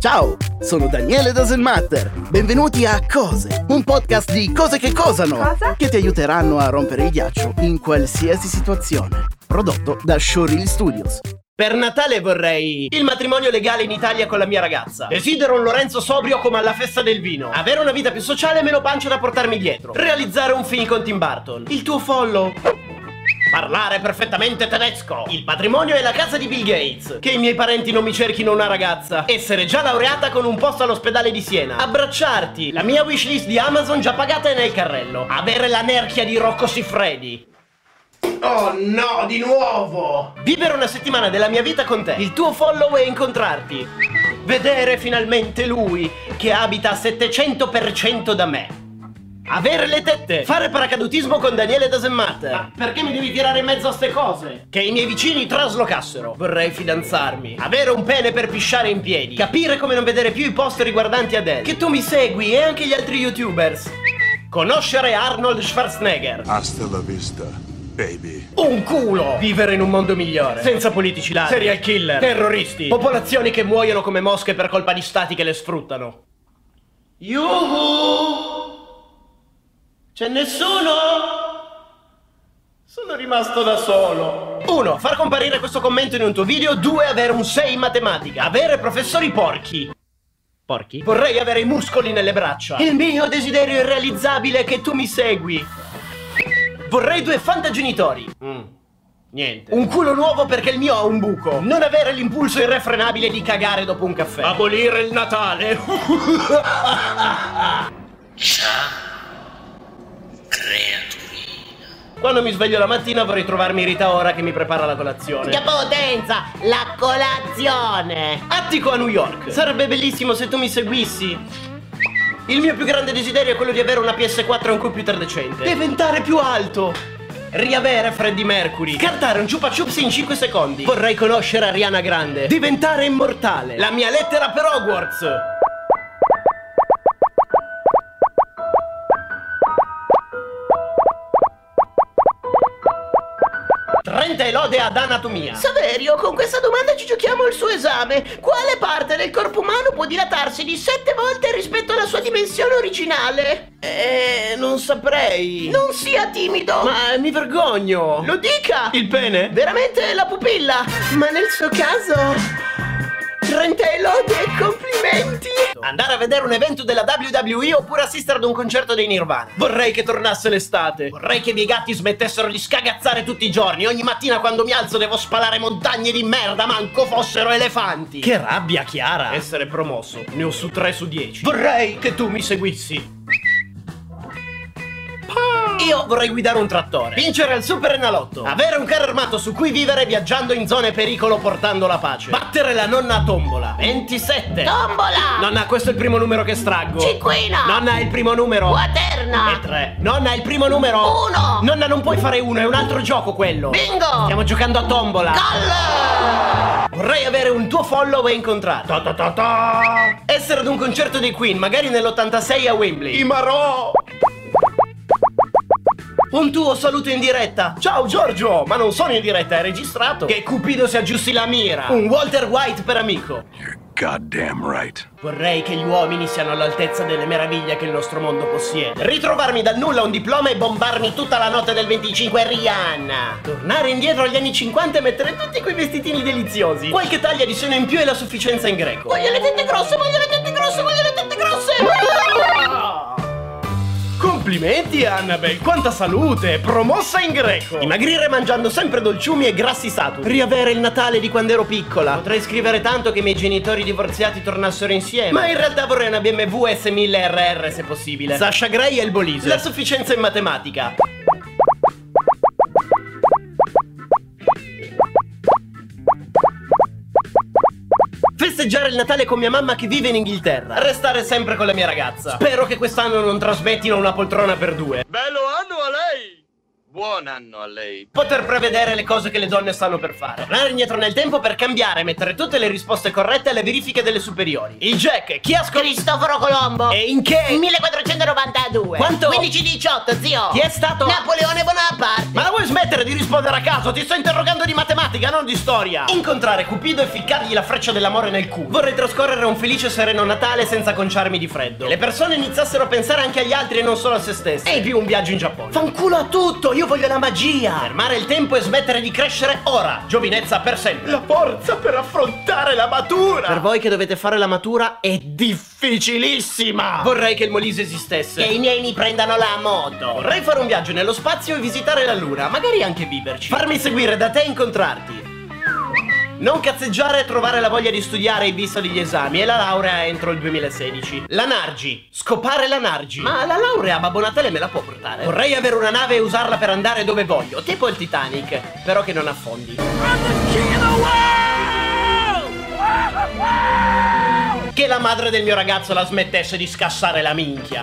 Ciao, sono Daniele Doesn't Matter. Benvenuti a Cose, un podcast di cose che cosano, Cosa? che ti aiuteranno a rompere il ghiaccio in qualsiasi situazione. Prodotto da Showreel Studios. Per Natale vorrei il matrimonio legale in Italia con la mia ragazza. Desidero un Lorenzo sobrio come alla festa del vino. Avere una vita più sociale e meno pancia da portarmi dietro. Realizzare un film con Tim Burton. Il tuo follow. Parlare perfettamente tedesco. Il patrimonio è la casa di Bill Gates. Che i miei parenti non mi cerchino una ragazza. Essere già laureata con un posto all'ospedale di Siena. Abbracciarti. La mia wishlist di Amazon già pagata è nel carrello. Avere la nerchia di Rocco Siffredi. Oh no, di nuovo! Vivere una settimana della mia vita con te. Il tuo follow è incontrarti. Vedere finalmente lui che abita a 700% da me. Avere le tette. Fare paracadutismo con Daniele Doesn't Matter. Ma perché mi devi tirare in mezzo a ste cose? Che i miei vicini traslocassero. Vorrei fidanzarmi. Avere un pene per pisciare in piedi. Capire come non vedere più i post riguardanti Adele. Che tu mi segui e anche gli altri youtubers. Conoscere Arnold Schwarzenegger. Hasta la vista, baby. Un culo! Vivere in un mondo migliore. Senza politici ladri, serial killer, terroristi, popolazioni che muoiono come mosche per colpa di stati che le sfruttano. Yuhu! C'è nessuno? Sono rimasto da solo. 1. Far comparire questo commento in un tuo video. 2. Avere un 6 in matematica. Avere professori porchi. Porchi? Vorrei avere i muscoli nelle braccia. Il mio desiderio irrealizzabile è che tu mi segui. Vorrei due fantagenitori. Mm. Niente. Un culo nuovo perché il mio ha un buco. Non avere l'impulso irrefrenabile di cagare dopo un caffè. Abolire il Natale. Quando mi sveglio la mattina vorrei trovarmi Rita Ora che mi prepara la colazione. Che potenza! La colazione! Attico a New York. Sarebbe bellissimo se tu mi seguissi. Il mio più grande desiderio è quello di avere una PS4 e un computer decente. Diventare più alto. Riavere Freddie Mercury. Scartare un Chupa Chups in 5 secondi. Vorrei conoscere Ariana Grande. Diventare immortale. La mia lettera per Hogwarts. Trenta e lode ad anatomia. Saverio, con questa domanda ci giochiamo il suo esame. Quale parte del corpo umano può dilatarsi di 7 volte rispetto alla sua dimensione originale? Eh, non saprei. Non sia timido! Ma mi vergogno. Lo dica! Il pene? Veramente la pupilla! Ma nel suo caso... 30 e lode e complimenti! Andare a vedere un evento della WWE oppure assistere ad un concerto dei Nirvana. Vorrei che tornasse l'estate. Vorrei che i miei gatti smettessero di scagazzare tutti i giorni. Ogni mattina quando mi alzo devo spalare montagne di merda, manco fossero elefanti. Che rabbia, Chiara. Essere promosso. Ne ho su 3 su 10. Vorrei che tu mi seguissi. Io vorrei guidare un trattore, vincere il Super Enalotto, avere un carro armato su cui vivere viaggiando in zone pericolo portando la pace, battere la nonna a tombola. 27. Tombola! Nonna, questo è il primo numero che straggo. Cinquina! Nonna, è il primo numero. Quaterna! E 3. Nonna, è il primo numero. Uno! Nonna, non puoi fare uno, è un altro gioco quello. Bingo! Stiamo giocando a tombola. Gol! Vorrei avere un tuo follow e incontrarti. Ta ta ta ta. Essere ad un concerto dei Queen, magari nell'86 a Wembley. I Marò! Un tuo saluto in diretta. Ciao Giorgio, ma non sono in diretta, è registrato. Che Cupido si aggiusti la mira. Un Walter White per amico. You're goddamn right. Vorrei che gli uomini siano all'altezza delle meraviglie che il nostro mondo possiede. Ritrovarmi dal nulla un diploma e bombarmi tutta la notte del 25 Rihanna. Tornare indietro agli anni 50 e mettere tutti quei vestitini deliziosi. Qualche taglia di seno in più e la sufficienza in greco. Voglio le tette grosse, voglio le tette grosse, voglio le tette grosse! Complimenti Annabel, quanta salute! Promossa in greco! Dimagrire mangiando sempre dolciumi e grassi saturi. Riavere il Natale di quando ero piccola. Potrei scrivere tanto che i miei genitori divorziati tornassero insieme. Ma in realtà vorrei una BMW S1000 RR se possibile. Sasha Gray e il Bolise. La sufficienza in matematica. Festeggiare il Natale con mia mamma che vive in Inghilterra. Restare sempre con la mia ragazza. Spero che quest'anno non trasmettino una poltrona per due. Bello anno a lei! Buon anno a lei. Poter prevedere le cose che le donne stanno per fare. Tornare indietro nel tempo per cambiare e mettere tutte le risposte corrette alle verifiche delle superiori. Il Jack, chi ha scoperto? Cristoforo Colombo! E in che? 1492! Quanto? 1518, zio! Chi è stato? Napoleone Bonaparte! Ma la vuoi smettere di rispondere a caso? Ti sto interrogando di matematica, non di storia. Incontrare Cupido e ficcargli la freccia dell'amore nel culo. Vorrei trascorrere un felice e sereno Natale senza conciarmi di freddo. E le persone iniziassero a pensare anche agli altri e non solo a se stesse. E più un viaggio in Giappone. Fanculo a tutto, io voglio la magia. Fermare il tempo e smettere di crescere ora. Giovinezza per sempre. La forza per affrontare la matura. Per voi che dovete fare la matura è difficilissima. Vorrei che il Molise esistesse. Che i miei mi prendano la moto. Vorrei fare un viaggio nello spazio e visitare la Luna, magari anche viverci. Farmi seguire da te e incontrarti. Non cazzeggiare e trovare la voglia di studiare in vista degli esami e la laurea entro il 2016. La Nargi. Scopare la Nargi. Ma la laurea Babbo Natale me la può portare? Vorrei avere una nave e usarla per andare dove voglio, tipo il Titanic, però che non affondi. Che la madre del mio ragazzo la smettesse di scassare la minchia.